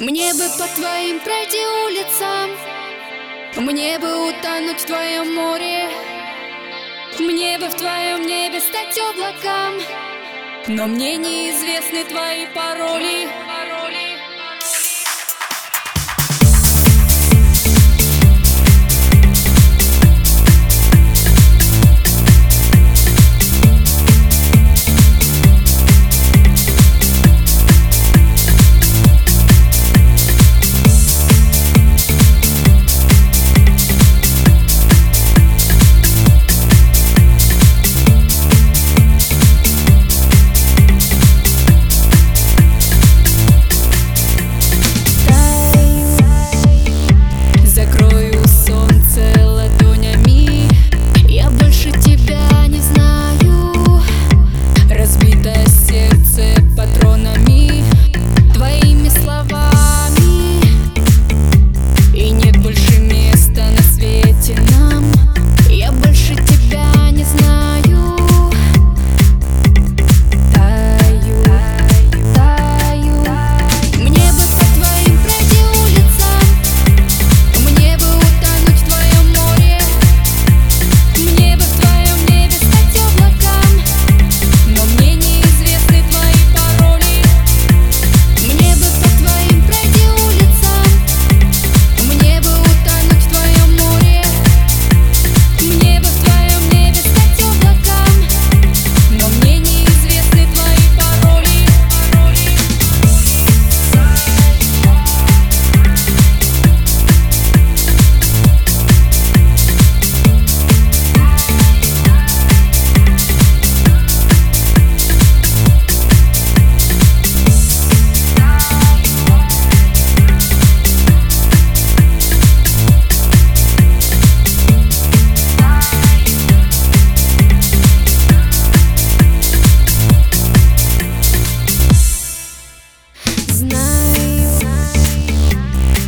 Мне бы по твоим пройти улицам. Мне бы утонуть в твоем море. Мне бы в твоем небе стать облаком Но мне неизвестны твои пароли.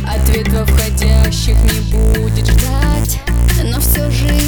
Ответ во входящих не будет ждать. Но все же